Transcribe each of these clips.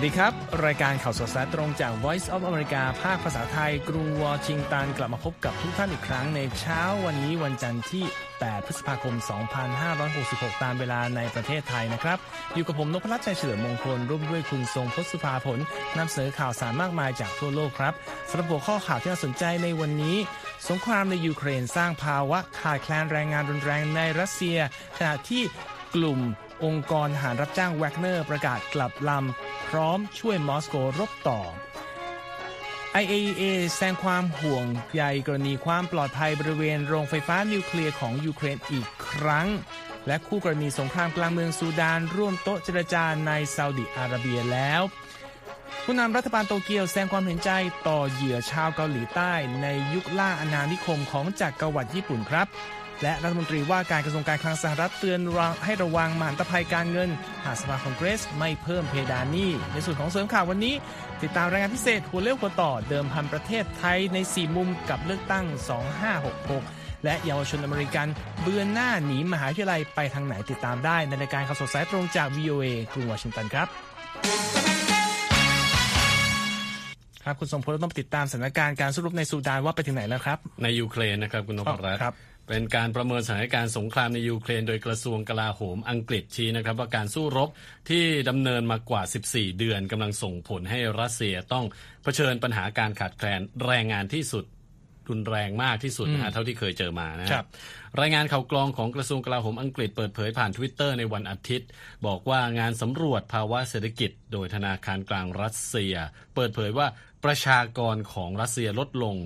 สวัสดีครับ รายการข่าวสดสายตรงจาก Voice of America ภาคภาษาไทย กรุงวอชิงตันกลับมาพบกับทุกท่านอีกครั้งในเช้าวันนี้วันจันทร์ที่ 8 พฤษภาคม 2566 ตามเวลาในประเทศไทยนะครับ อยู่กับผมนพรัตน์ชัยเฉลิมมงคล ร่วมด้วยคุณทรงพศภาผลนำเสนอข่าวสารมากมายจากทั่วโลกครับสำหรับหัวข้อข่าวที่น่าสนใจในวันนี้ สงครามในยูเครนสร้างภาวะขาดแคลนแรงงานรุนแรงในรัสเซีย ขณะที่กลุ่มองค์กรหารรับจ้างแวกเนอร์ประกาศกลับลำ พร้อมช่วยมอสโกรบต่อ IAEA แสดงความห่วงใยกรณีความปลอดภัยบริเวณโรงไฟฟ้านิวเคลียร์ของยูเครนอีกครั้ง และคู่กรณีสงครามกลางเมืองซูดาน ร่วมโต๊ะเจรจาในซาอุดิอาระเบียแล้ว ผู้นำรัฐบาลโตเกียวแสดงความเห็นใจต่อเหยื่อชาวเกาหลีใต้ ในยุคล่าอาณานิคมของจักรวรรดิญี่ปุ่นครับ และรัฐมนตรีว่าการกระทรวงการคลังสหรัฐเตือนให้ระวังมหันตภัยการเงิน หากสภาคองเกรสไม่เพิ่มเพดานหนี้ ในส่วนของเสริมข่าววันนี้ ติดตามรายงานพิเศษหัวเลี้ยวหัวต่อเดิมพันประเทศไทยใน 4 มุมกับเลือกตั้ง 2566 และเยาวชนอเมริกัน เบือนหน้าหนีมหาวิทยาลัยไปทางไหนติดตามได้ ในรายการข่าวสดสายตรงจาก VOA กรุงวอชิงตันครับครับคุณสมพลต้องติดตามสถานการณ์การสู้รบในซูดานว่าไปถึงไหนแล้วครับ ในยูเครนนะครับคุณนพรัตน์ครับ เป็นการประเมินสถานการณ์สงครามในยูเครนโดยกระทรวงกลาโหมอังกฤษชี้นะครับว่าการสู้รบที่ดำเนินมากว่า 14 เดือนกำลังส่งผลให้รัสเซียต้องเผชิญปัญหาการขาดแคลนแรงงานที่สุดรุนแรงมากที่สุดนะฮะเท่าที่เคยเจอมานะคครัรับบรายงานข่าวกรองของกระทรวงกลาโหมอังกฤษเปิดเผยผ่านทวิตเตอร์ในวันอาทิตย์ บอกว่างานสำรวจภาวะเศรษฐกิจ โดยธนาคารกลางรัสเซีย เปิดเผยว่าประชากรของรัสเซียลดลง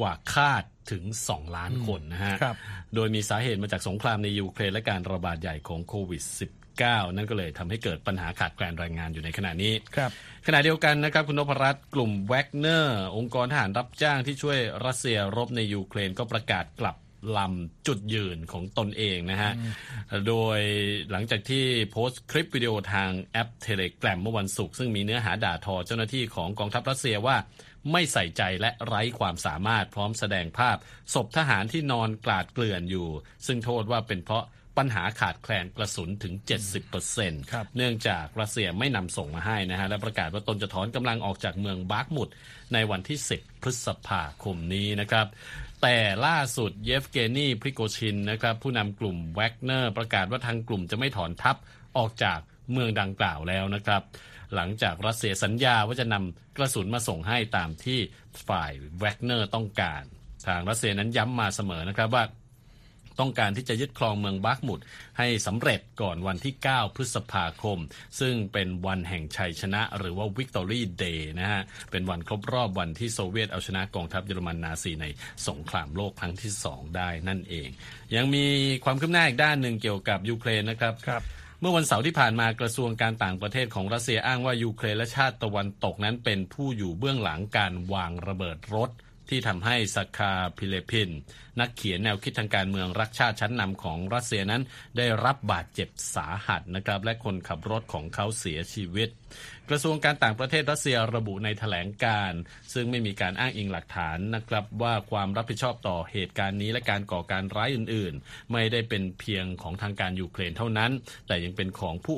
กว่าคาด ถึง 2 ล้านคนนะฮะครับโดยมีสาเหตุมาจากสงครามในยูเครนและการระบาดใหญ่ของโควิด -19 นั่นก็เลยทำให้เกิดปัญหาขาดแคลนแรงงานอยู่ในขณะนี้ครับขณะเดียวกันนะครับคุณนพรัตน์กลุ่มแวกเนอร์องค์กรทหารรับจ้างที่ช่วยรัสเซียรบในยูเครนก็ประกาศกลับลำจุดยืนของตนเองนะฮะ โดยหลังจากที่โพสต์คลิปวิดีโอทางแอปเทเลแกรมเมื่อวันศุกร์ซึ่งมีเนื้อหาด่าทอเจ้าหน้าที่ของกองทัพรัสเซียว่า ไม่ใส่ใจและไร้ความสามารถพร้อมแสดงภาพ ศพทหารที่นอนกลาดเกลื่อนอยู่ ซึ่งโทษว่าเป็นเพราะปัญหาขาดแคลนกระสุนถึง 70%ครับเนื่องจากรัสเซียไม่นำส่งมาให้นะฮะ และประกาศว่าตนจะถอนกำลังออกจากเมืองบาร์กมุดในวันที่ 10 พฤษภาคมนี้นะครับ แต่ล่าสุดเยฟเกนีพริโกชินนะครับ ผู้นำกลุ่มแวกเนอร์ประกาศว่าทางกลุ่มจะไม่ถอนทัพออกจากเมืองดังกล่าวแล้วนะครับ หลังจากรัสเซียสัญญาว่าจะนำกระสุนมาส่งให้ตามที่ฝ่ายแวกเนอร์ต้องการ ทางรัสเซียนั้นย้ำมาเสมอนะครับว่าต้องการที่จะยึดครองเมืองบาร์กมุดให้สำเร็จก่อนวันที่ 9 พฤษภาคม ซึ่งเป็นวันแห่งชัยชนะหรือว่า Victory Day นะฮะ เป็นวันครบรอบวันที่โซเวียตเอาชนะกองทัพเยอรมันนาซีในสงครามโลกครั้งที่ 2 ได้นั่นเอง ยังมีความคืบหน้าอีกด้านหนึ่งเกี่ยวกับยูเครนนะครับครับ เมื่อวันเสาร์ที่ผ่านมากระทรวงการต่างประเทศของรัสเซียอ้างว่ายูเครนและชาติตะวันตกนั้นเป็นผู้อยู่เบื้องหลังการวางระเบิดรถที่ทำให้ซาคาร์ พริเลพิน นักเขียนแนวคิดทางการเมืองรักชาติชั้นนำของรัสเซียนั้น ได้รับบาดเจ็บสาหัสนะครับและคนขับรถของเขาเสียชีวิต กระทรวงการต่างประเทศรัสเซียระบุในแถลงการณ์ซึ่งไม่มีการอ้างอิงหลักฐานนะครับว่าความรับผิดชอบต่อเหตุการณ์นี้และการก่อการร้ายอื่น ๆ ไม่ได้เป็นเพียงของทางการยูเครนเท่านั้น แต่ยังเป็นของผู้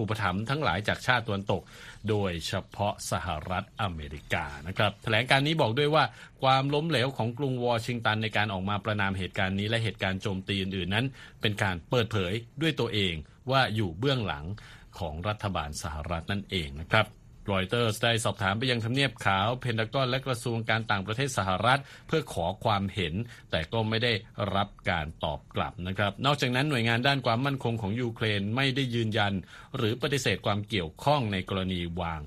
อุปถัมภ์ทั้งหลายจากชาติตะวันตก โดยเฉพาะสหรัฐอเมริกานะครับแถลงการ์นี้บอกด้วยว่าความล้มเหลวของกรุงวอชิงตันในการออกมาประนามเหตุการณ์นี้และเหตุการณ์โจมตีอื่นๆนั้น เป็นการเปิดเผยด้วยตัวเองว่าอยู่เบื้องหลังของรัฐบาลสหรัฐนั่นเองนะครับรอยเตอร์ได้สอบถามไปยังทำเนียบขาว เพนทากอนและกระทรวงการต่างประเทศสหรัฐ เพื่อขอความเห็น แต่ก็ไม่ได้รับการตอบกลับนะครับ นอกจากนั้นหน่วยงานด้านความมั่นคงของยูเครนไม่ได้ยืนยัน หรือปฏิเสธความเกี่ยวข้องในกรณีวาง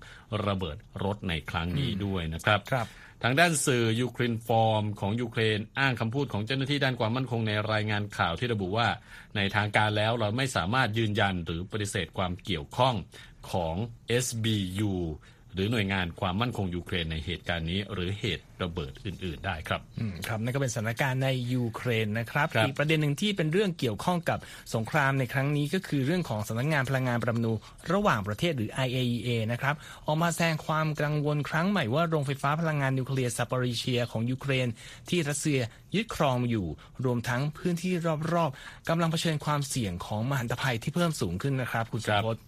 ระเบิดรถในครั้งนี้ด้วยนะครับครับ ทางด้านสื่อยูเครนฟอร์มของยูเครนอ้างคำพูดของเจ้าหน้าที่ด้านความมั่นคงในรายงานข่าวที่ระบุว่า ในทางการแล้วเราไม่สามารถยืนยันหรือปฏิเสธความเกี่ยวข้องของ SBU หรือหน่วยงานความมั่นคงยูเครนในเหตุการณ์นี้หรือเหตุ ระเบิดอื่น ๆ ได้ครับอืมครับนั่นก็เป็นสถานการณ์ในยูเครนนะครับครับอีกประเด็นหนึ่งที่เป็นเรื่องเกี่ยวข้องกับสงครามในครั้งนี้ก็คือเรื่องของสำนักงานพลังงานปรมาณูระหว่างประเทศหรือ IAEA นะครับออกมาแสดงความกังวลครั้งใหม่ว่าโรงไฟฟ้าพลังงานนิวเคลียร์ซาปอริเชียของยูเครน ที่รัสเซียยึดครองอยู่ รวมทั้งพื้นที่รอบ ๆกำลังเผชิญความเสี่ยงของมหันตภัยที่เพิ่มสูงขึ้นนะครับ คุณทรงพจน์ครับ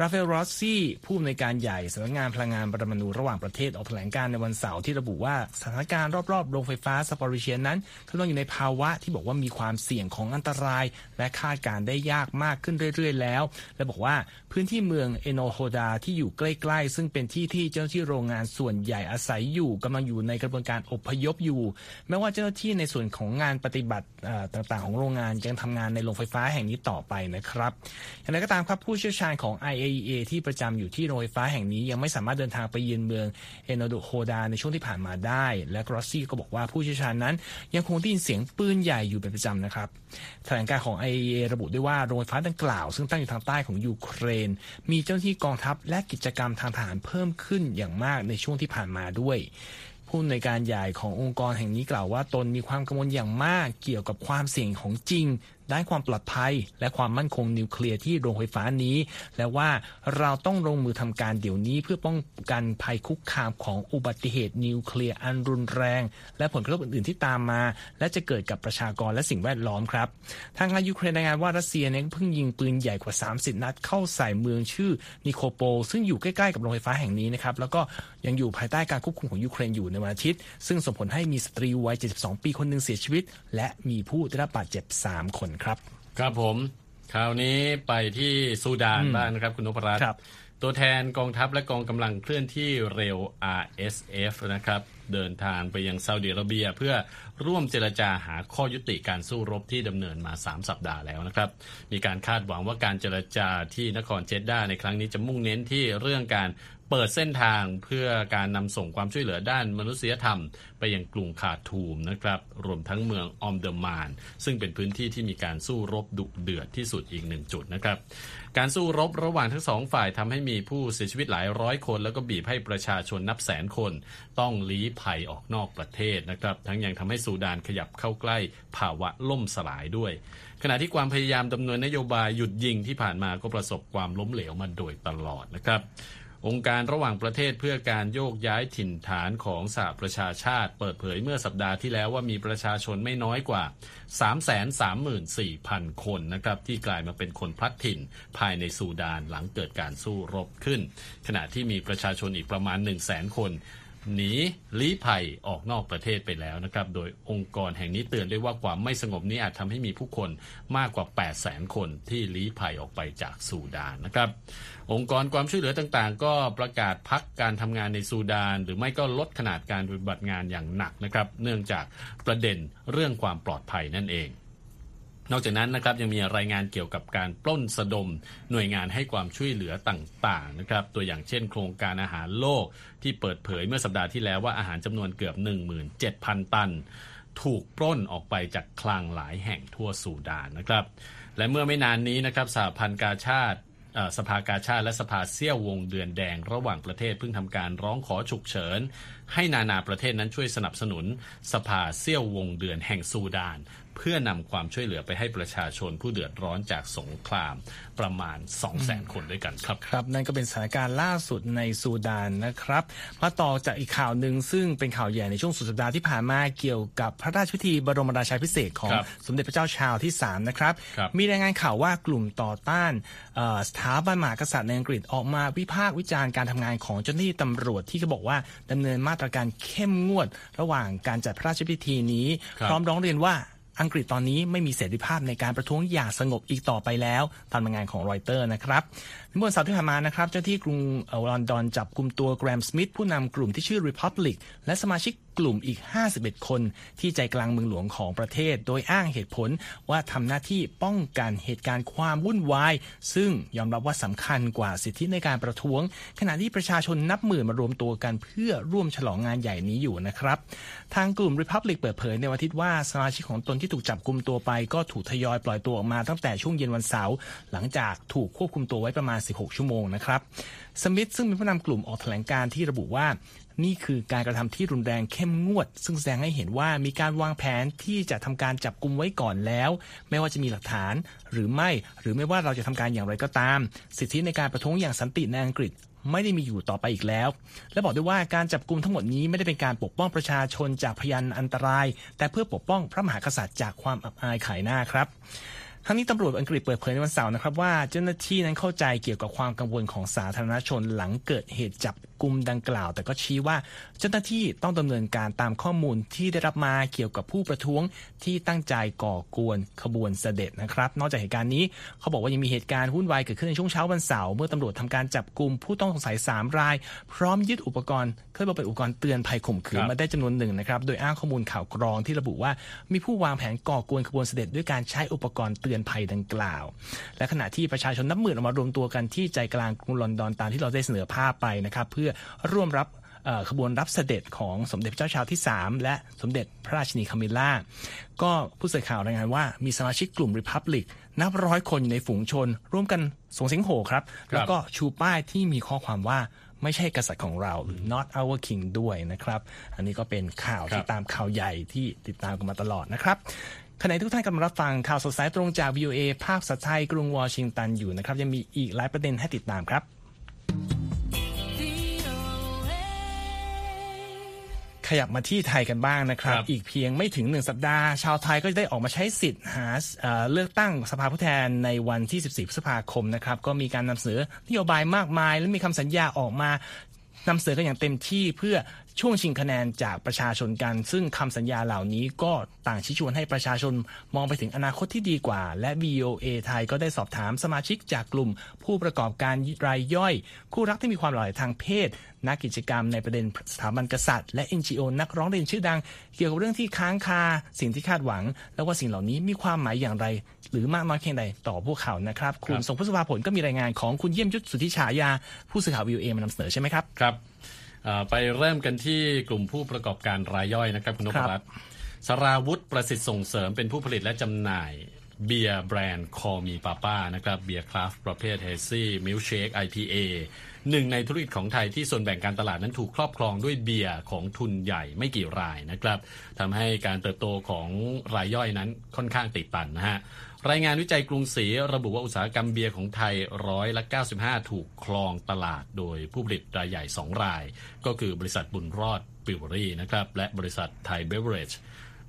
ราฟาเอล กรอสซี่ผู้อำนวยการใหญ่สำนักงานพลังงานปรมาณูระหว่างประเทศออกแถลงการณ์ในวันเสาร์ที่ระบุว่าสถานการณ์รอบๆโรงไฟฟ้าซาปอริเชียนั้นกำลังอยู่ในภาวะที่บอกว่ามีความเสี่ยงของอันตราย และคาดการได้ยากมากขึ้นเรื่อยๆ แล้ว และบอกว่าพื้นที่เมืองเอโนโฮดาที่อยู่ใกล้ๆ ซึ่งเป็นที่ที่เจ้าหน้าที่โรงงานส่วนใหญ่อาศัยอยู่กำลังอยู่ในกระบวนการอพยพอยู่ แม้ว่าเจ้าหน้าที่ในส่วนของงานปฏิบัติต่างๆ ของโรงงานยังทำงานในโรงไฟฟ้าแห่งนี้ต่อไปนะครับอย่างไรก็ตามครับผู้เชี่ยวชาญของ IAEA ที่ประจำอยู่ที่โรงไฟฟ้าแห่งนี้ยังไม่สามารถเดินทางไปเยือนเมืองเอเนอร์โฮดาร์ในช่วงที่ผ่านมาได้และกรอสซี่ก็บอกว่าผู้เชี่ยวชาญนั้น ยังคงได้ยินเสียงปืนใหญ่อยู่เป็นประจำนะครับแถลงการณ์ของ IAEA ระบุด้วยว่าโรงไฟฟ้าดังกล่าว ซึ่งตั้งอยู่ทางใต้ของยูเครน มีเจ้าหน้าที่กองทัพและกิจกรรมทางทหารเพิ่มขึ้นอย่างมากในช่วงที่ผ่านมาด้วยผู้อำนวยการใหญ่ขององค์กรแห่งนี้กล่าวว่าตนมีความกังวลอย่างมากเกี่ยวกับความเสี่ยงของจริงด้านความปลอดภัย และความมั่นคงนิวเคลียร์ที่โรงไฟฟ้านี้ และว่าเราต้องลงมือทำการเดี๋ยวนี้เพื่อป้องกันภัยคุกคามของอุบัติเหตุนิวเคลียร์อันรุนแรง และผลกระทบอื่นๆที่ตามมา และจะเกิดกับประชากรและสิ่งแวดล้อมครับ ทางการยูเครนรายงานว่ารัสเซียเนี่ยเพิ่งยิงปืนใหญ่กว่า 30 นัดเข้าใส่เมืองชื่อนิโคโปล ซึ่งอยู่ใกล้ๆกับโรงไฟฟ้าแห่งนี้นะครับแล้วก็ยังอยู่ภายใต้การควบคุมของยูเครนอยู่ในวันอาทิตย์ ซึ่งส่งผลให้มีสตรีวัย 72 ปีคนหนึ่งเสียชีวิต และมีผู้ได้รับบาดเจ็บ 3 คนครับ ครับผม คราวนี้ไปที่ซูดานบ้างนะครับคุณนพรัตน์ครับตัวแทนกองทัพและกองกำลังเคลื่อนที่เร็ว RSF นะครับเดินทางไปยังซาอุดิอาระเบีย เพื่อร่วมเจรจาหาข้อยุติการสู้รบที่ดำเนินมา 3 สัปดาห์แล้วนะครับ มีการคาดหวังว่าการเจรจาที่นครเจด้าในครั้งนี้จะมุ่งเน้นที่เรื่องการ เปิดเส้นทางเพื่อการนำส่งความช่วยเหลือด้านมนุษยธรรม ไปยังกรุงคาทูมนะครับ รวมทั้งเมืองออมเดอร์มาน ซึ่งเป็นพื้นที่ที่มีการสู้รบดุเดือดที่สุดอีกหนึ่งจุดนะครับ การสู้รบระหว่างทั้งสองฝ่ายทำให้มีผู้เสียชีวิตหลายร้อยคน แล้วก็บีบให้ประชาชนนับแสนคน ต้องลี้ภัยออกนอกประเทศนะครับ ทั้งยังทำให้ซูดานขยับเข้าใกล้ภาวะล่มสลายด้วย ขณะที่ความพยายามดำเนินนโยบายหยุดยิงที่ผ่านมาก็ประสบความล้มเหลวมาโดยตลอดนะครับ องค์การระหว่างประเทศเพื่อการโยกย้ายถิ่นฐานของสหประชาชาติ เปิดเผยเมื่อสัปดาห์ที่แล้วว่ามีประชาชนไม่น้อยกว่า 334,000 คนนะครับที่กลายมาเป็นคนพลัดถิ่นภายในซูดานหลังเกิดการสู้รบขึ้น ขณะที่มีประชาชนอีกประมาณ 100,000 คน หนีลี้ภัยออกนอกประเทศไปแล้วนะครับ โดยองค์กรแห่งนี้เตือนด้วยว่าความไม่สงบนี้อาจทำให้มีผู้คนมากกว่า 800,000 คนที่ลี้ภัยออกไปจากซูดานนะครับ องค์กรความช่วยเหลือต่างๆ ก็ประกาศพักการทำงานในซูดาน หรือไม่ก็ลดขนาดการปฏิบัติงานอย่างหนักนะครับ เนื่องจากประเด็นเรื่องความปลอดภัยนั่นเองนอกจากนั้นนะครับยังมีรายงานเกี่ยวกับการปล้นสะดม หน่วยงานให้ความช่วยเหลือต่างๆนะครับตัวอย่างเช่น โครงการอาหารโลก ที่เปิดเผยเมื่อสัปดาห์ที่แล้วว่าอาหารจำนวนเกือบ 17,000 ตัน ถูกปล้นออกไปจากคลังหลายแห่งทั่วสูดานนะครับ และเมื่อไม่นานนี้นะครับสหพันธ์กาชาติสภากาชาติและสภาเซี่ยววงเดือนแดงระหว่างประเทศเพิ่งทำการร้องขอฉุกเฉิน ให้นานาประเทศนั้นช่วยสนับสนุนสภาเซี่ยววงเดือนแห่งซูดาน เพื่อนำความช่วยเหลือไปให้ประชาชนผู้เดือดร้อนจากสงครามประมาณ 200,000 คนด้วยกันครับครับ นั่นก็เป็นสถานการณ์ล่าสุดในซูดานนะครับมาต่อจากอีกข่าวหนึ่งซึ่งเป็นข่าวใหญ่ในช่วงสุดสัปดาห์ที่ผ่านมาเกี่ยวกับพระราชพิธีบรมราชาภิเษกของครับสมเด็จพระเจ้าชาวที่3นะครับครับมีรายงานข่าวว่ากลุ่มต่อต้านเอ่อสถาบันมหากษัตริย์ในอังกฤษออกมาวิพากษ์วิจารณ์การทำงานของเจ้าหน้าที่ตำรวจที่เขาบอกว่าดำเนินมาตรการเข้มงวด ระหว่างการจัดพระราชพิธีนี้ครับพร้อมร้องเรียนว่าอังกฤษตอนนี้ไม่มีเสรีภาพในการประท้วงอย่างสงบอีกต่อไปแล้วตามรายงานของรอยเตอร์นะครับ เมื่อวันเสาร์ที่ผ่านมานะครับ เจ้าที่กรุงออลอนดอนจับกลุ่มตัวแกรมสมิธผู้นำกลุ่มที่ชื่อ Republic และสมาชิกกลุ่มอีก 51 คนที่ใจกลางเมืองหลวงของประเทศ โดยอ้างเหตุผลว่าทำหน้าที่ป้องกันเหตุการณ์ความวุ่นวาย ซึ่งยอมรับว่าสำคัญกว่าสิทธิในการประท้วง ขณะที่ประชาชนนับหมื่นมารวมตัวกันเพื่อร่วมฉลองงานใหญ่นี้อยู่นะครับ ทางกลุ่ม Republic เปิดเผยในวันอาทิตย์ว่าสมาชิกของตนที่ถูกจับกลุ่มตัวไป ก็ถูกทยอยปล่อยตัวออกมาตั้งแต่ช่วงเย็นวันเสาร์หลังจากถูกควบคุมตัวไว้ประมาณ16 ชั่วโมงนะครับ สมิธซึ่งเป็นผู้นำกลุ่มออกแถลงการที่ระบุว่านี่คือการกระทำที่รุนแรงเข้มงวด ซึ่งแสดงให้เห็นว่ามีการวางแผนที่จะทำการจับกลุ่มไว้ก่อนแล้ว ไม่ว่าจะมีหลักฐานหรือไม่ หรือไม่ว่าเราจะทำการอย่างไรก็ตาม สิทธิในการประท้วงอย่างสันติในอังกฤษไม่ได้มีอยู่ต่อไปอีกแล้ว และบอกด้วยว่าการจับกลุ่มทั้งหมดนี้ไม่ได้เป็นการปกป้องประชาชนจากพยานอันตราย แต่เพื่อปกป้องพระมหากษัตริย์จากความอับอายขายหน้าครับ ทั้งนี้ตำรวจอังกฤษเปิดเผยในวันเสาร์นะครับว่าเจ้าหน้าที่นั้นเข้าใจเกี่ยวกับความกังวลของสาธารณชนหลังเกิดเหตุจับ กลุ่มดังกล่าว แต่ก็ชี้ว่าเจ้าหน้าที่ต้องดำเนินการตามข้อมูลที่ได้รับมาเกี่ยวกับผู้ประท้วงที่ตั้งใจก่อกวนขบวนเสด็จนะครับ นอกจากเหตุการณ์นี้เขาบอกว่ายังมีเหตุการณ์วุ่นวายเกิดขึ้นในช่วงเช้าวันเสาร์เมื่อตำรวจทำการจับกลุ่มผู้ต้องสงสัย 3 ราย พร้อมยึดอุปกรณ์เคยบอกเป็นอุปกรณ์เตือนภัยข่มขืนมาได้จำนวนหนึ่งนะครับโดยอ้างข้อมูลข่าวกรองที่ระบุว่ามีผู้วางแผนก่อกวนขบวนเสด็จด้วยการใช้อุปกรณ์เตือนภัยดังกล่าว และขณะที่ประชาชนนับหมื่นออกมารวมตัวกันที่ใจกลางกรุงลอนดอนตามที่เราได้เสนอภาพไปนะครับเพื่อร่วมรับขบวนรับเสด็จของสมเด็จพระเจ้าชาวที่ 3 และสมเด็จพระราชินีคามิล่า ก็ผู้สื่อข่าวรายงานว่ามีสมาชิกกลุ่มริพับลิกนับร้อยคนอยู่ในฝูงชน ร่วมกันส่งเสียงโห่ครับ แล้วก็ชูป้ายที่มีข้อความว่าไม่ใช่กษัตริย์ของเรา not our king ด้วยนะครับ อันนี้ก็เป็นข่าวที่ตามข่าวใหญ่ที่ติดตามกันมาตลอดนะครับขณะทุกท่านกำลังรับฟังข่าวสดสายตรงจาก VOA ภาคสัตไทยกรุงวอชิงตันอยู่นะครับยังมีอีกหลายประเด็นให้ติดตามครับ ขยับมาที่ไทยกันบ้างนะครับ อีกเพียงไม่ถึงหนึ่งสัปดาห์ ชาวไทยก็จะได้ออกมาใช้สิทธิ์หาเลือกตั้งสภาผู้แทนในวันที่ 14 พฤษภาคมนะครับ ก็มีการนำเสนอนโยบายมากมาย และมีคำสัญญาออกมานำเสนอกันอย่างเต็มที่เพื่อ ช่วงชิงคะแนนจากประชาชนกัน ซึ่งคำสัญญาเหล่านี้ก็ต่างชี้ชวนให้ประชาชนมองไปถึงอนาคตที่ดีกว่า และ VOA ไทยก็ได้สอบถามสมาชิกจากกลุ่ม ผู้ประกอบการรายย่อย คู่รักที่มีความหลากหลายทางเพศ นักกิจกรรมในประเด็นสถาบันกษัตริย์และ NGO นักร้องเรียนชื่อดัง เกี่ยวกับเรื่องที่ค้างคา สิ่งที่คาดหวัง และว่าสิ่งเหล่านี้มีความหมายอย่างไร หรือมากน้อยเพียงใดต่อพวกเขานะครับคุณทรงพจน์ สุภาผลก็มีรายงานของคุณเยี่ยมยุทธสุทธิฉายาผู้สื่อข่าว VOA มานำเสนอใช่ไหมครับครับ ไปเริ่มกันที่กลุ่มผู้ประกอบการรายย่อยนะครับคุณนพรัตน์สราวุธประสิทธิ์ส่งเสริมเป็นผู้ผลิตและจำหน่ายเบียร์แบรนด์คอมีปาป้านะครับเบียร์คราฟประเภทเฮซี่มิลเชค IPA หนึ่งในธุรกิจของไทยที่ส่วนแบ่งการตลาดนั้นถูกครอบครองด้วยเบียร์ของทุนใหญ่ไม่กี่รายนะครับทำให้การเติบโตของรายย่อยนั้นค่อนข้างตีบตันนะฮะ รายงานวิจัยกรุงศรีระบุว่าอุตสาหกรรมเบียร์ของไทยร้อยละ95 ถูกครองตลาดโดยผู้ผลิตรายใหญ่ 2 ราย ก็คือบริษัทบุญรอดบริวเวอรี่นะครับและบริษัทไทยเบฟเวอเรจ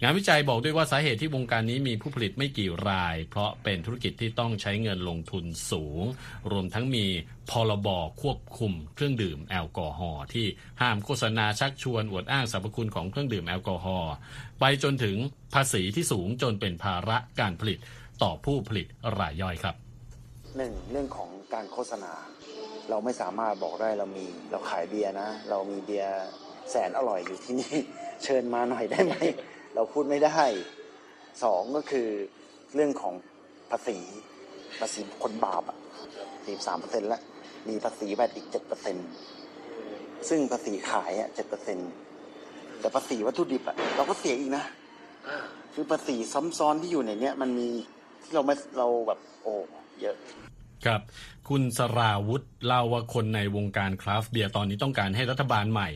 งานวิจัยบอกด้วยว่าสาเหตุที่วงการนี้มีผู้ผลิตไม่กี่ราย เพราะเป็นธุรกิจที่ต้องใช้เงินลงทุนสูง รวมทั้งมีพรบควบคุมเครื่องดื่มแอลกอฮอล์ที่ห้ามโฆษณาชักชวนอวดอ้างสรรพคุณของเครื่องดื่มแอลกอฮอล์ไปจนถึงภาษีที่สูงจนเป็นภาระการผลิต ต่อผู้ผลิตรายย่อยครับหนึ่งเรื่องของการโฆษณา เราไม่สามารถบอกได้เรามีเราขายเบียร์นะ เรามีเบียร์แสนอร่อยอยู่ที่นี่ เชิญมาหน่อยได้ไหม เราพูดไม่ได้สองก็คือเรื่องของภาษีภาษีคนบาปอะสี่สามเปอร์เซ็นต์ละมีภาษี VAT อีกเจ็ดเปอร์เซ็นต์ซึ่งภาษีขายอะเจ็ดเปอร์เซ็นต์แต่ภาษีวัตถุดิบอะเราก็เสียอีกนะ คือภาษีซ้ำซ้อนที่อยู่ในเนี้ยมันมี ที่เราไม่เราแบบโอ้เยอะ ครับคุณสราวุธเล่าว่าคนในวงการ craft beer ตอนนี้ต้องการให้รัฐบาลใหม่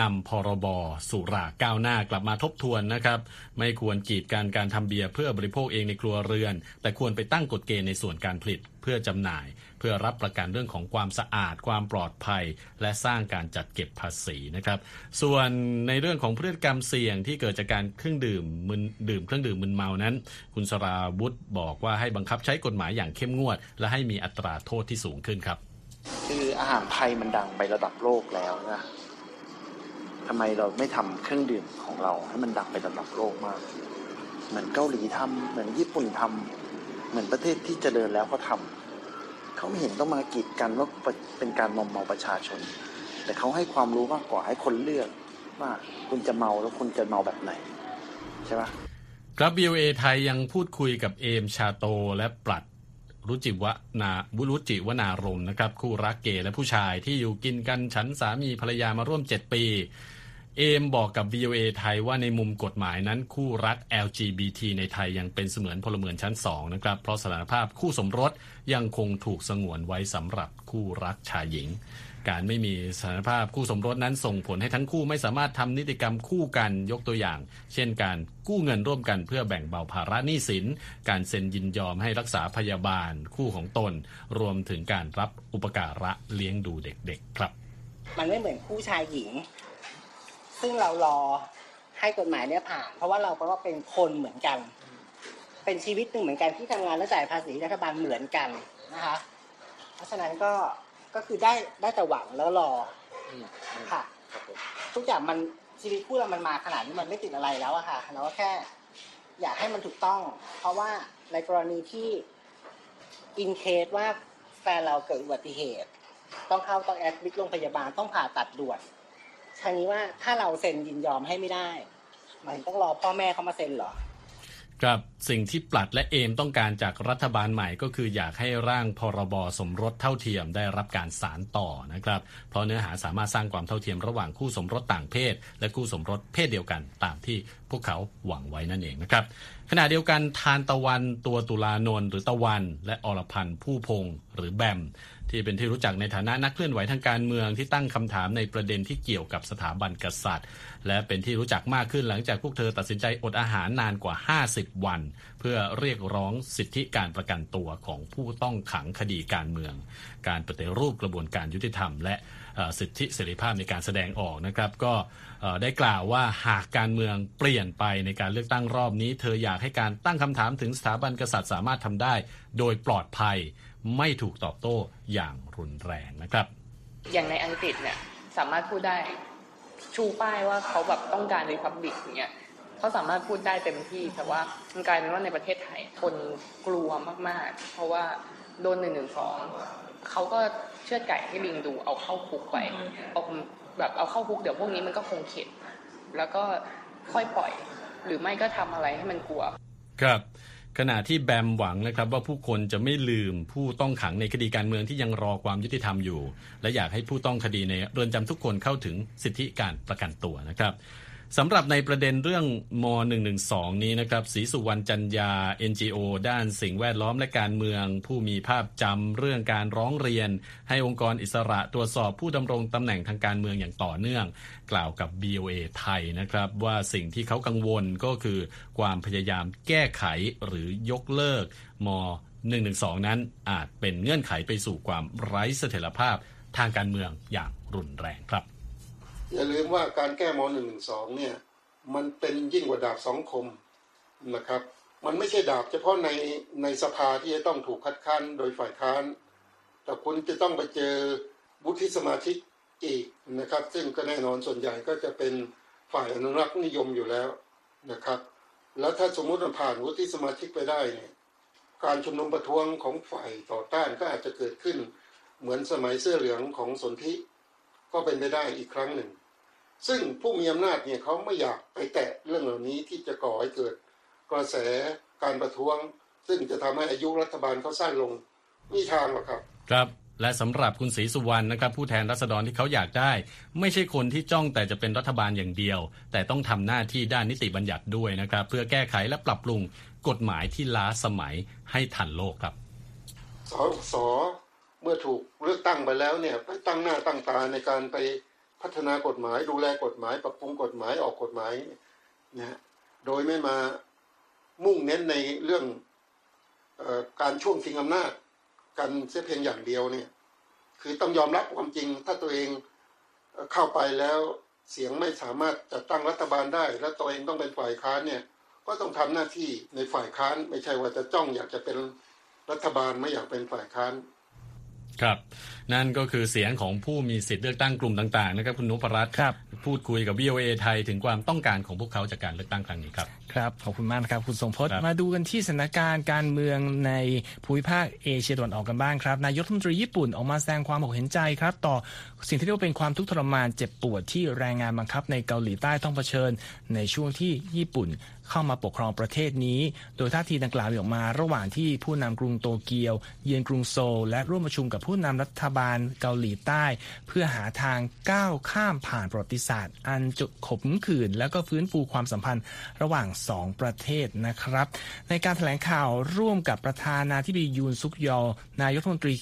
นำพรบสุราก้าวหน้ากลับมาทบทวนนะครับ ไม่ควรกีดการการทำเบียร์เพื่อบริโภคเองในครัวเรือน แต่ควรไปตั้งกฎเกณฑ์ในส่วนการผลิตเพื่อจำหน่าย เพื่อรับประกันเรื่องของความสะอาด ความปลอดภัย และสร้างการจัดเก็บภาษีนะครับ ส่วนในเรื่องของพฤติกรรมเสี่ยงที่เกิดจากการเครื่องดื่มมึนดื่มเครื่องดื่มมึนเมานั้น คุณสราวุธบอกว่าให้บังคับใช้กฎหมายอย่างเข้มงวด และให้มีอัตราโทษที่สูงขึ้นครับ คืออาหารไทยมันดังไประดับโลกแล้วนะทำไมเราไม่ทำเครื่องดื่มของเราให้มันดังไประดับโลกมาก เหมือนเกาหลีทำเหมือนญี่ปุ่นทำเหมือนประเทศที่จเจริญแล้วเขาทาเขาไม่เห็นต้องมากีดกันว่าเป็นการมอมเมาประชาชน แต่เขาให้ความรู้มากกว่าให้คนเลือกว่าคุณจะเมาแล้วคุณจะเมาแบบไหนใช่ไหมครับ BOA ไทยยังพูดคุยกับเอมชาโตและปรัด รุจิวนาบุรุจิวนารมนะครับ คู่รักเกย์และผู้ชายที่อยู่กินกันฉันสามีภรรยามาร่วมเจ็ดปี เอมบอกกับ VOA ไทยว่าในมุมกฎหมายนั้นคู่รัก LGBT ในไทยยังเป็นเสมือนพลเมืองชั้น 2 นะครับ เพราะสถานภาพคู่สมรสยังคงถูกสงวนไว้สำหรับคู่รักชายหญิง การไม่มีสถานภาพคู่สมรสนั้นส่งผลให้ทั้งคู่ไม่สามารถทำนิติกรรมคู่กันยกตัวอย่าง เช่นการกู้เงินร่วมกันเพื่อแบ่งเบาภาระหนี้สิน การเซ็นยินยอมให้รักษาพยาบาลคู่ของตน รวมถึงการรับอุปการะเลี้ยงดูเด็กๆครับ มันไม่เหมือนคู่ชายหญิง ซึ่งเรารอให้กฎหมายเนี่ยผ่าน เพราะว่าเราก็เป็นคนเหมือนกัน เป็นชีวิตหนึ่งเหมือนกันที่ทำงานและจ่ายภาษีรัฐบาลเหมือนกันนะคะ เพราะฉะนั้นก็ ก็คือได้ได้แต่หวังแล้วรออค่ะทุกอย่างมันชีวิตคู่เรามันมาขนาดนี้มันไม่ติดอะไรแล้วอะค่ะเราก็แค่ อยากให้มันถูกต้อง เพราะว่าในกรณีที่อินเคสว่าแฟนเราเกิดอุบัติเหตุ ต้องเข้าต้องแอดมิดโรงพยาบาลต้องผ่าตัดด่วนทางนี้ว่าถ้าเราเซ็นยินยอมให้ไม่ได้หมายถึงต้องรอพ่อแม่เขามาเซ็นเหรอ ครับสิ่งที่ปลัดและเอมต้องการจากรัฐบาลใหม่ก็คืออยากให้ร่างพรบสมรสเท่าเทียมได้รับการสารต่อนะครับ เพราะเนื้อหาสามารถสร้างความเท่าเทียมระหว่างคู่สมรสต่างเพศ และคู่สมรสเพศเดียวกันตามที่พวกเขาหวังไว้นั่นเองนะครับ ขณะเดียวกันทานตะวันตัวตุลานนท์หรือตะวัน และอรพันธ์ผู้พงหรือแบม ที่เป็นที่รู้จักในฐานะนักเคลื่อนไหวทางการเมืองที่ตั้งคำถามในประเด็นที่เกี่ยวกับสถาบันกษัตริย์ และเป็นที่รู้จักมากขึ้นหลังจากพวกเธอตัดสินใจอดอาหารนานกว่า 50 วัน เพื่อเรียกร้องสิทธิการประกันตัวของผู้ต้องขังคดีการเมือง การปฏิรูปกระบวนการยุติธรรม และสิทธิเสรีภาพในการแสดงออกนะครับก็ ได้กล่าวว่าหากการเมืองเปลี่ยนไปในการเลือกตั้งรอบนี้ เธออยากให้การตั้งคำถามถึงสถาบันกษัตริย์สามารถทำได้ โดยปลอดภัยไม่ถูกตอบโต้อย่างรุนแรงนะครับ อย่างในอังกฤษเนี่ยสามารถพูดได้ชูป้ายว่าเขาแบบต้องการรีพับลิกเงี้ยเขาสามารถพูดได้เต็มที่ แต่ว่ามันกลายเป็นว่าในประเทศไทยคนกลัวมากๆ เพราะว่าโดนหนึ่งหนึ่งสองเขาก็เชือดไก่ให้ลิงดูเอาเข้าคุกไปเอา แบบเอาเข้าคุกเดี๋ยวพวกนี้มันก็คงเข็ดแล้วก็ค่อยปล่อย หรือไม่ก็ทำอะไรให้มันกลัว ครับขณะที่แบมหวังนะครับว่าผู้คนจะไม่ลืมผู้ต้องขังในคดีการเมืองที่ยังรอความยุติธรรมอยู่ และอยากให้ผู้ต้องคดีในเรือนจำทุกคนเข้าถึงสิทธิการประกันตัวนะครับ สำหรับในประเด็นเรื่องม .112 นี้นะครับศรีสุวรรณจันยา NGO ด้านสิ่งแวดล้อมและการเมือง ผู้มีภาพจำเรื่องการร้องเรียน ให้องค์กรอิสระตรวจสอบผู้ดำรงตำแหน่งทางการเมืองอย่างต่อเนื่อง กล่าวกับ BOA ไทยนะครับ ว่าสิ่งที่เขากังวลก็คือความพยายามแก้ไขหรือยกเลิกม 112 นั้นอาจเป็นเงื่อนไขไปสู่ความไร้เสถียรภาพทางการเมืองอย่างรุนแรงครับ อย่าลืมว่าการแก้ม .112 เนี่ยมันเป็นยิ่งกว่าดาบสองคมนะครับ มันไม่ใช่ดาบเฉพาะในในสภาที่จะต้องถูกคัดค้านโดยฝ่ายค้าน แต่คุณจะต้องไปเจอวุฒิสมาชิกอีกนะครับ ซึ่งก็แน่นอนส่วนใหญ่ก็จะเป็นฝ่ายอนุรักษ์นิยมอยู่แล้วนะครับ แล้วถ้าสมมุติมันผ่านวุฒิสมาชิกไปได้เนี่ยการชุมนุมประท้วงของฝ่ายต่อต้านก็อาจจะเกิดขึ้น เหมือนสมัยเสื้อเหลืองของสนธิก็เป็นไปได้อีกครั้งหนึ่ง ซึ่งผู้มีอำนาจเนี่ยเขาไม่อยากไปแตะเรื่องเหล่านี้ที่จะก่อให้เกิดกระแสการประท้วง ซึ่งจะทำให้อายุรัฐบาลเขาสั้นลงมีทางหรอกครับ ครับและสำหรับคุณศรีสุวรรณนะครับ ผู้แทนรัษฎรที่เขาอยากได้ ไม่ใช่คนที่จ้องแต่จะเป็นรัฐบาลอย่างเดียว แต่ต้องทำหน้าที่ด้านนิติบัญญัติด้วยนะครับ เพื่อแก้ไขและปรับปรุงกฎหมายที่ล้าสมัยให้ทันโลกครับสสเมื่อถูกเลือกตั้งไปแล้วเนี่ยไปตั้งหน้าตั้งตาในการไป พัฒนากฎหมาย ดูแลกฎหมาย ปรับปรุงกฎหมายออกกฎหมายนะโดยไม่มามุ่งเน้นในเรื่องออการช่วงชิงอำนาจกันเสียเพียงอย่างเดียวเนี่ย คือต้องยอมรับความจริงถ้าตัวเองเข้าไปแล้วเสียงไม่สามารถจัดตั้งรัฐบาลได้ แล้วตัวเองต้องเป็นฝ่ายค้านเนี่ยก็ต้องทำหน้าที่ในฝ่ายค้านไม่ใช่ว่าจะจ้องอยากจะเป็นรัฐบาลไม่อยากเป็นฝ่ายค้าน ครับนั่นก็คือเสียงของผู้มีสิทธิ์เลือกตั้งกลุ่มต่างๆนะครับคุณนุพรัตน์ครับพูดคุยกับ VOA ไทยถึงความต้องการของพวกเขาจากการเลือกตั้งครั้งนี้ครับครับขอบคุณมากนะครับคุณทรงพจน์ครับมาดูกันที่สถานการณ์การเมืองในภูมิภาคเอเชียตะวันออกกันบ้างครับนายกรัฐมนตรีญี่ปุ่นออกมาแสดงความเห็นใจครับ ต่อสิ่งที่เรียกว่าเป็นความทุกข์ทรมานเจ็บปวดที่แรงงานบังคับในเกาหลีใต้ต้องเผชิญ ในช่วงที่ญี่ปุ่นเข้ามาปกครองประเทศนี้ โดยท่าทีดังกล่าวมีออกมา ระหว่างที่ผู้นำกรุงโตเกียว เยือนกรุงโซลและร่วมประชุมกับผู้นำรัฐบาลเกาหลีใต้ เพื่อหาทางก้าวข้ามผ่านประวัติศาสตร์ อันจุขมขื่นแล้วก็ฟื้นฟูความสัมพันธ์ระหว่างสองประเทศนะครับ ในการแถลงข่าวร่วมกับประธานาธิบดียูนซุกยอลนายกรัฐมนตรี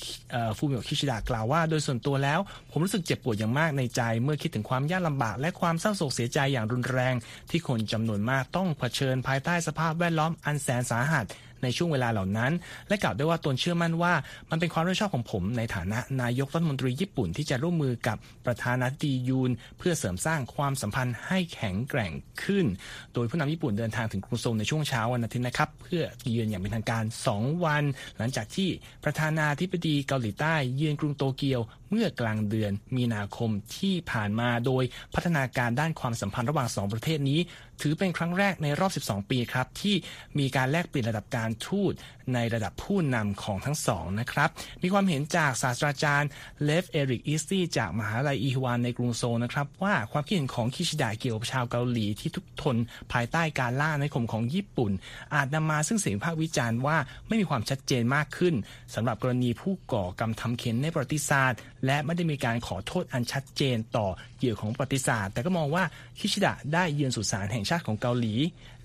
ฟูมิโอคิชิดะกล่าวว่า โดยส่วนตัวแล้ว ผมรู้สึกเจ็บปวดอย่างมากในใจ เมื่อคิดถึงความยากลำบาก และความเศร้าโศกเสียใจอย่างรุนแรง ที่คนจำนวนมากต้องเผชิญภายใต้สภาพแวดล้อมอันแสนสาหัส ในช่วงเวลาเหล่านั้น และกล่าวด้วยว่าตนเชื่อมั่นว่า มันเป็นความรับผิดชอบของผมในฐานะนายกรัฐมนตรีญี่ปุ่นที่จะร่วมมือกับประธานาธิบดียูน เพื่อเสริมสร้างความสัมพันธ์ให้แข็งแกร่งขึ้น โดยผู้นำญี่ปุ่นเดินทางถึงกรุงโซลในช่วงเช้าวันอาทิตย์นะครับ เพื่อเยือนอย่างเป็นทางการ 2 วัน หลังจากที่ประธานาธิบดีเกาหลีใต้เยือนกรุงโตเกียว เมื่อกลางเดือนมีนาคมที่ผ่านมาโดยพัฒนาการด้านความสัมพันธ์ระหว่างสองประเทศนี้ ถือเป็นครั้งแรกในรอบ 12 ปีครับ ที่มีการแลกเปลี่ยนระดับการทูตในระดับผู้นำของทั้งสองนะครับ มีความเห็นจากศาสตราจารย์เลฟเอริกอีสตี้จากมหาลัยอีฮวานในกรุงโซนะครับ ว่าความคิดเห็นของคิชิดะเกี่ยวกับชาวเกาหลีที่ทุกทนภายใต้การล่าในข่มของญี่ปุ่น อาจนำมาซึ่งเสียงภาควิจารณ์ว่าไม่มีความชัดเจนมากขึ้นสำหรับกรณีผู้ก่อกรรมทำเข็นในประวัติศาสตร์และไม่ได้มีการขอโทษอันชัดเจนต่อเหยื่อของประวัติศาสตร์ แต่ก็มองว่าคิชิดะได้เยือนสุสานแห่งชาติของเกาหลี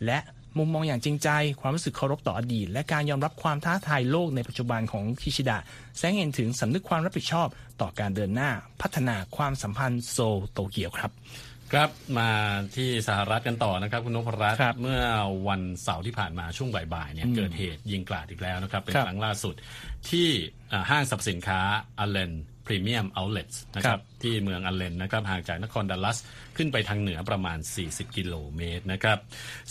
และมุมมองอย่างจริงใจ ความรู้สึกเคารพต่ออดีต และการยอมรับความท้าทายโลกในปัจจุบันของคิชิดะ แสดงเห็นถึงสำนึกความรับผิดชอบต่อการเดินหน้าพัฒนาความสัมพันธ์โซโตเกียวครับ ครับมาที่สหรัฐกันต่อนะครับ คุณนพรัตน์ครับเมื่อวันเสาร์ที่ผ่านมาช่วงบ่ายๆเนี่ยเกิดเหตุยิงกราดอีกแล้วนะครับ เป็นครับครั้งล่าสุดที่อ่าห้างสรรพสินค้า Allen Premium Outlets นะครับที่เมือง Allen นะครับห่างจากนครดัลลัส ขึ้นไปทางเหนือประมาณ 40 กิโลเมตรนะครับ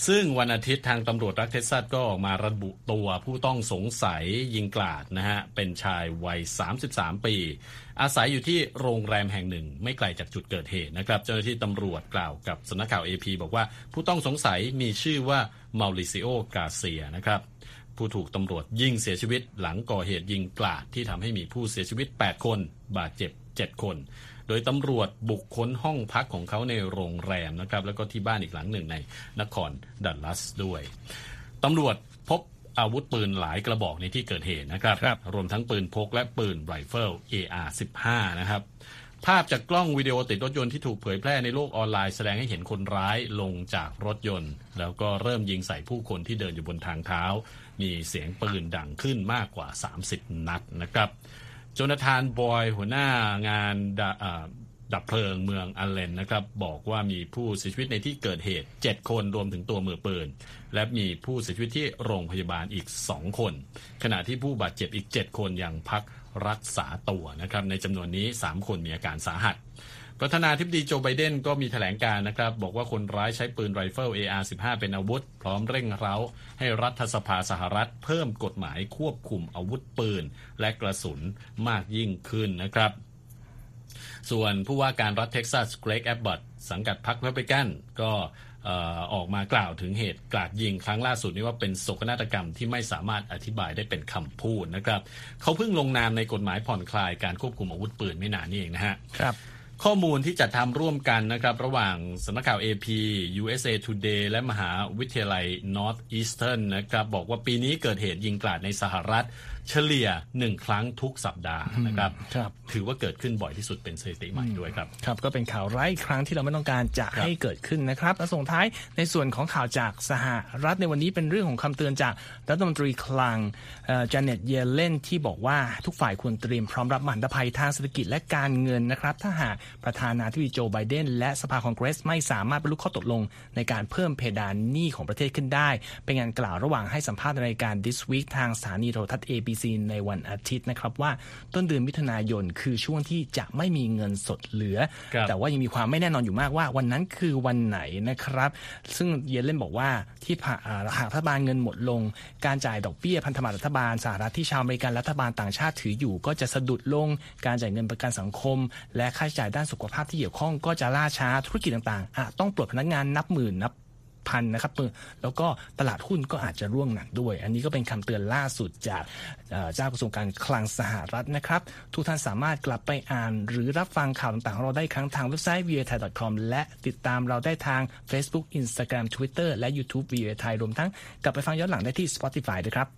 ซึ่งวันอาทิตย์ทางตำรวจรัฐเท็กซัสก็ออกมาระบุตัวผู้ต้องสงสัยยิงกราดนะฮะเป็นชายวัย 33 ปี อาศัยอยู่ที่โรงแรมแห่งหนึ่ง ไม่ไกลจากจุดเกิดเหตุนะครับเจ้าหน้าที่ตำรวจกล่าวกับสำนักข่าว AP บอกว่าผู้ต้องสงสัยมีชื่อว่ามาริซิโอกาเซียนะครับ ผู้ถูกตำรวจยิงเสียชีวิตหลังก่อเหตุยิงกราดที่ทำให้มีผู้เสียชีวิต 8 คน บาดเจ็บ 7 คน โดยตำรวจบุกค้นห้องพักของเขาในโรงแรมนะครับ แล้วก็ที่บ้านอีกหลังหนึ่งในนครดัลลัสด้วยตำรวจพบอาวุธปืนหลายกระบอกในที่เกิดเหตุนะครับครับรวมทั้งปืนพกและปืนไรเฟิล AR-15 นะครับภาพจากกล้องวิดีโอติดรถยนต์ที่ถูกเผยแพร่ในโลกออนไลน์แสดงให้เห็นคนร้ายลงจากรถยนต์ แล้วก็เริ่มยิงใส่ผู้คนที่เดินอยู่บนทางเท้า มีเสียงปืนดังขึ้นมากกว่า 30 นัดนะครับโจนาธานบอยหัวหน้างานด,ดับเพลิงเมืองอัลเลนนะครับบอกว่ามีผู้เสียชีวิตในที่เกิดเหตุ 7 คนรวมถึงตัวมือปืน และมีผู้เสียชีวิตที่โรงพยาบาลอีก 2 คน ขณะที่ผู้บาดเจ็บอีก 7 คนยังพักรักษาตัวนะครับในจำนวนนี้ 3 คนมีอาการสาหัส ประธานาธิบดีโจไบเดนก็มีแถลงการณ์นะครับ บอกว่าคนร้ายใช้ปืนไรเฟิล AR-15 เป็นอาวุธ พร้อมเร่งเร้า ให้รัฐสภาสหรัฐ เพิ่มกฎหมายควบคุมอาวุธปืน และกระสุนมากยิ่งขึ้นนะครับ ส่วนผู้ว่าการรัฐเท็กซัสเกรกแอบบอตสังกัดพรรครีพับลิกันก็ออออกมากล่าวถึงเหตุกราดยิงครั้งล่าสุดนี้ว่าเป็นโศกนาฏกรรมที่ไม่สามารถอธิบายได้เป็นคำพูดนะครับ เขาเพิ่งลงนามในกฎหมายผ่อนคลายการควบคุมอาวุธปืนไม่นานนี่เองนะฮะครับ ข้อมูลที่จัดทำร่วมกันนะครับระหว่างสำนักข่าว AP USA Today และมหาวิทยาลัย Northeastern นะครับบอกว่าปีนี้เกิดเหตุยิงกราดในสหรัฐ เฉลี่ยหนึ่งครั้งทุกสัปดาห์นะครับครับ ถือว่าเกิดขึ้นบ่อยที่สุดเป็นสถิติใหม่ด้วยครับครับ ก็เป็นข่าวร้ายอีกครั้งที่เราไม่ต้องการจะครับให้เกิดขึ้นนะครับและส่งท้ายในส่วนของข่าวจากสหรัฐในวันนี้เป็นเรื่องของคำเตือนจากรัฐมนตรีคลังจเน็ตเยเลนที่บอกว่าทุกฝ่ายควรเตรียมพร้อมรับมหันตภัยทางเศรษฐกิจและการเงินนะครับ ถ้าหากประธานาธิบดีโจไบเดนและสภาคองเกรสไม่สามารถบรรลุข้อตกลงในการเพิ่มเพดานหนี้ของประเทศขึ้นได้ เป็นงานกล่าวระหว่างให้สัมภาษณ์ในรายการ This Week ทางสถานีโทรทัศน์ ABC ในวันอาทิตย์นะครับว่าต้นเดือนมิถุนายนคือช่วงที่จะไม่มีเงินสดเหลือครับแต่ว่ายังมีความไม่แน่นอนอยู่มากว่าวันนั้นคือวันไหนนะครับ ซึ่งเยเลนบอกว่าที่ผ่าอ่าหากรัฐบาลเงินหมดลง การจ่ายดอกเบี้ยพันธบัตรรัฐบาลสหรัฐที่ชาวอเมริกันรัฐบาลต่างชาติถืออยู่ ก็จะสะดุดลงการจ่ายเงินประกันสังคม และค่าใช้จ่ายด้านสุขภาพที่เกี่ยวข้องก็จะล่าช้าธุรกิจต่างๆอาจต้องปลดพนักงานนับหมื่นนับ พันนะครับแล้วก็ตลาดหุ้นก็อาจจะร่วงหนักด้วย อันนี้ก็เป็นคำเตือนล่าสุดจากเจ้ากระทรวงการคลังสหรัฐนะครับ ทุกท่านสามารถกลับไปอ่าน หรือรับฟังข่าวต่างๆเราได้ครั้งทางเว็บไซต์ v a t h a i c o m และติดตามเราได้ทาง Facebook Instagram Twitter และ YouTube v a t h a i รวมทั้งกลับไปฟังย้อนหลังได้ที่ Spotify ด้วยครับ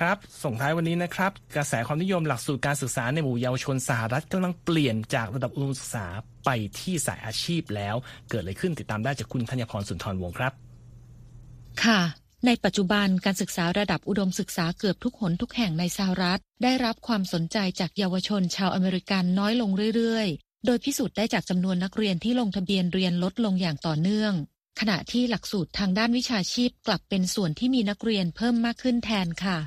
ครับ ส่งท้ายวันนี้นะครับ กระแสความนิยมหลักสูตรการศึกษาในหมู่เยาวชนสหรัฐกำลังเปลี่ยนจากระดับอุดมศึกษาไปที่สายอาชีพแล้ว เกิดอะไรขึ้นติดตามได้จากคุณธัญพรสุนทรวงศ์ครับ ค่ะ ในปัจจุบันการศึกษาระดับอุดมศึกษาเกือบทุกหนทุกแห่งในสหรัฐ ได้รับความสนใจจากเยาวชนชาวอเมริกันน้อยลงเรื่อยๆ โดยพิสูจน์ได้จากจำนวนนักเรียนที่ลงทะเบียนเรียนลดลงอย่างต่อเนื่องขณะที่หลักสูตรทางด้านวิชาชีพกลับเป็นส่วนที่มีนักเรียนเพิ่มมากขึ้นแทนค่ะ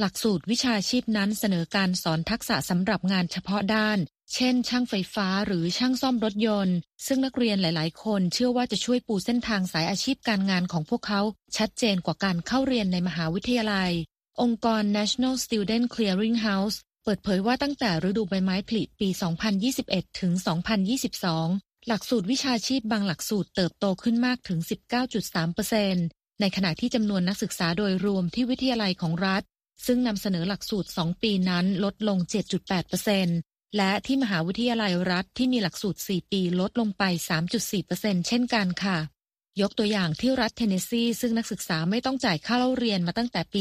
หลักสูตรวิชาชีพนั้นเสนอการสอนทักษะสำหรับงานเฉพาะด้าน เช่น ช่างไฟฟ้าหรือช่างซ่อมรถยนต์ ซึ่งนักเรียนหลาย ๆ คนเชื่อว่าจะช่วยปูเส้นทางสายอาชีพการงานของพวกเขา ชัดเจนกว่าการเข้าเรียนในมหาวิทยาลัย องค์กร National Student Clearinghouse เปิดเผยว่าตั้งแต่ฤดูใบไม้ผลิปี 2021 ถึง 2022 หลักสูตรวิชาชีพบางหลักสูตรเติบโตขึ้นมากถึง 19.3%ในขณะที่จำนวนนักศึกษาโดยรวมที่วิทยาลัยของรัฐ ซึ่งนำเสนอหลักสูตร 2 ปีนั้นลดลง 7.8%และที่มหาวิทยาลัยรัฐที่มีหลักสูตร 4 ปีลดลงไป 3.4%เช่นกันค่ะ ยกตัวอย่างที่รัฐเทนเนสซีซึ่งนักศึกษาไม่ต้องจ่ายค่าเล่าเรียนมาตั้งแต่ปี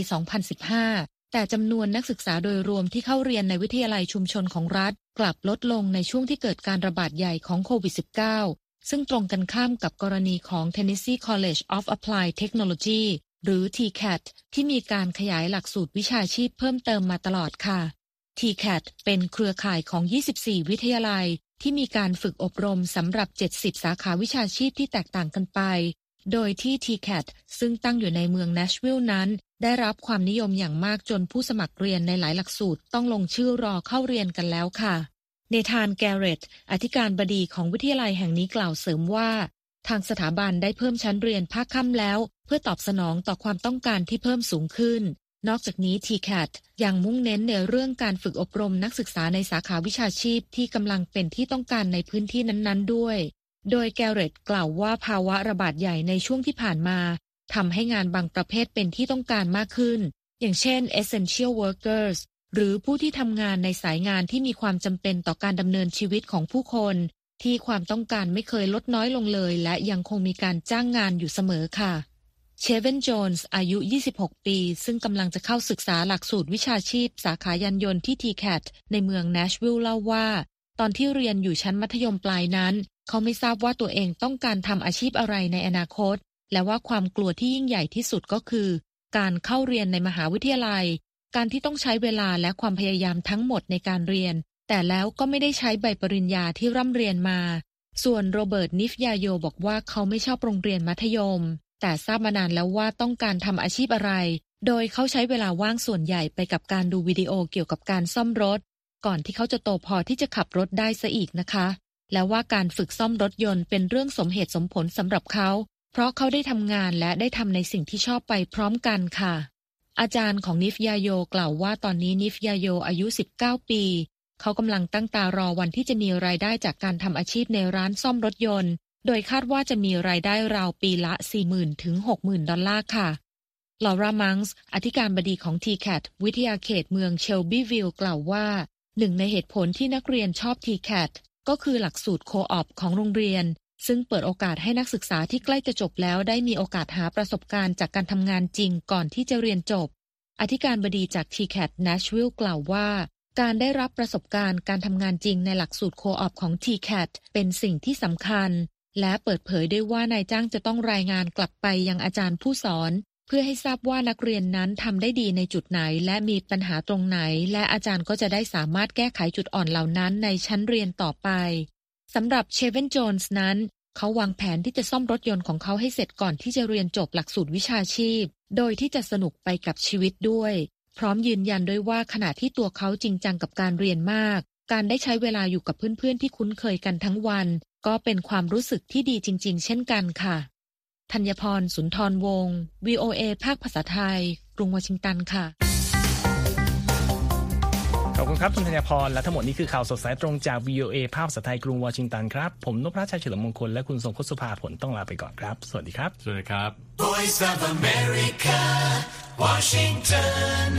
2015 แต่จำนวนนักศึกษาโดยรวมที่เข้าเรียนในวิทยาลัยชุมชนของรัฐ กลับลดลงในช่วงที่เกิดการระบาดใหญ่ของโควิด -19 ซึ่งตรงกันข้ามกับกรณีของ Tennessee College of Applied Technology หรือ TCAT ที่มีการขยายหลักสูตรวิชาชีพเพิ่มเติมมาตลอดค่ะ TCAT เป็นเครือข่ายของ 24 วิทยาลัย ที่มีการฝึกอบรมสำหรับ 70 สาขาวิชาชีพที่แตกต่างกันไป โดยที่ TCAT ซึ่งตั้งอยู่ในเมือง Nashville นั้น ได้รับความนิยมอย่างมากจนผู้สมัครเรียนในหลายหลักสูตรต้องลงชื่อรอเข้าเรียนกันแล้วค่ะ เนธานแกเรตอธิการบดีของวิทยาลัยแห่งนี้กล่าวเสริมว่า ทางสถาบันได้เพิ่มชั้นเรียนภาคค่ำแล้ว เพื่อตอบสนองต่อความต้องการที่เพิ่มสูงขึ้น นอกจากนี้ TCAT ยังมุ่งเน้นในเรื่องการฝึกอบรมนักศึกษาในสาขาวิชาชีพที่กำลังเป็นที่ต้องการในพื้นที่นั้นๆ ด้วย โดยแกเรตกล่าวว่าภาวะระบาดใหญ่ในช่วงที่ผ่านมาทำให้งานบางประเภทเป็นที่ต้องการมากขึ้น อย่างเช่น essential workers หรือผู้ที่ทำงานในสายงานที่มีความจำเป็นต่อการดำเนินชีวิตของผู้คน ที่ความต้องการไม่เคยลดน้อยลงเลย และยังคงมีการจ้างงานอยู่เสมอค่ะ เชเวนโจนส์อายุ 26 ปี ซึ่งกำลังจะเข้าศึกษาหลักสูตรวิชาชีพ สาขายานยนต์ที่ TCAT ในเมือง Nashville เล่าว่า ตอนที่เรียนอยู่ชั้นมัธยมปลายนั้น เขาไม่ทราบว่าตัวเองต้องการทำอาชีพอะไรในอนาคต และว่าความกลัวที่ยิ่งใหญ่ที่สุดก็คือ การเข้าเรียนในมหาวิทยาลัย การที่ต้องใช้เวลาและความพยายามทั้งหมดในการเรียน แต่แล้วก็ไม่ได้ใช้ใบปริญญาที่ร่ำเรียนมา ส่วนโรเบิร์ตนิฟยาโยบอกว่าเขาไม่ชอบโรงเรียนมัธยม แต่ทราบมานานแล้วว่าต้องการทำอาชีพอะไร โดยเขาใช้เวลาว่างส่วนใหญ่ไปกับการดูวิดีโอเกี่ยวกับการซ่อมรถ ก่อนที่เขาจะโตพอที่จะขับรถได้ซะอีกนะคะ และว่าการฝึกซ่อมรถยนต์เป็นเรื่องสมเหตุสมผลสำหรับเขา เพราะเขาได้ทำงานและได้ทำในสิ่งที่ชอบไปพร้อมกันค่ะอาจารย์ของนิฟยาโยกล่าวว่าตอนนี้นิฟยาโยอายุ 19 ปี เขากำลังตั้งตารอวันที่จะมีรายได้จากการทำอาชีพในร้านซ่อมรถยนต์ โดยคาดว่าจะมีรายได้ราวปีละ 40,000 ถึง 60,000 ดอลลาร์ค่ะลอร่ามังส์อธิการบดีของ TCAT วิทยาเขตเมืองเชลบีวิลล์กล่าวว่า หนึ่งในเหตุผลที่นักเรียนชอบ TCAT ก็คือหลักสูตร co-op ของโรงเรียน ซึ่งเปิดโอกาสให้นักศึกษาที่ใกล้จะจบแล้วได้มีโอกาสหาประสบการณ์จากการทำงานจริงก่อนที่จะเรียนจบ อธิการบดีจาก TCAT Nashville กล่าวว่า การได้รับประสบการณ์การทำงานจริงในหลักสูตรโคออปของ TCAT เป็นสิ่งที่สำคัญ และเปิดเผยด้วยว่านายจ้างจะต้องรายงานกลับไปยังอาจารย์ผู้สอน เพื่อให้ทราบว่านักเรียนนั้นทำได้ดีในจุดไหน และมีปัญหาตรงไหน และอาจารย์ก็จะได้สามารถแก้ไขจุดอ่อนเหล่านั้นในชั้นเรียนต่อไปสำหรับเชเวนโจนส์นั้น เขาวางแผนที่จะซ่อมรถยนต์ของเขาให้เสร็จก่อนที่จะเรียนจบหลักสูตรวิชาชีพ โดยที่จะสนุกไปกับชีวิตด้วย พร้อมยืนยันด้วยว่าขณะที่ตัวเขาจริงจังกับการเรียนมาก การได้ใช้เวลาอยู่กับเพื่อนๆที่คุ้นเคยกันทั้งวัน ก็เป็นความรู้สึกที่ดีจริง ๆ เช่นกันค่ะธัญพรสุนทรวงศ์ VOA ภาคภาษาไทย กรุงวอชิงตันค่ะ ขอบคุณครับคุณธัญพร และทั้งหมดนี้คือข่าวสดสายตรงจาก VOA ภาพภาษาไทยกรุงวอชิงตันครับ ผมนพรัชชัยเฉลิมมงคล และคุณทรงคสุภาผลต้องลาไปก่อนครับ สวัสดีครับ สวัสดีครับ Voice of America, Washington.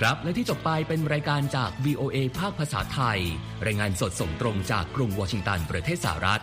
ครับและที่จบไปเป็นรายการจาก VOA ภาคภาษาไทย รายงานสดส่งตรงจากกรุงวอชิงตันประเทศสหรัฐ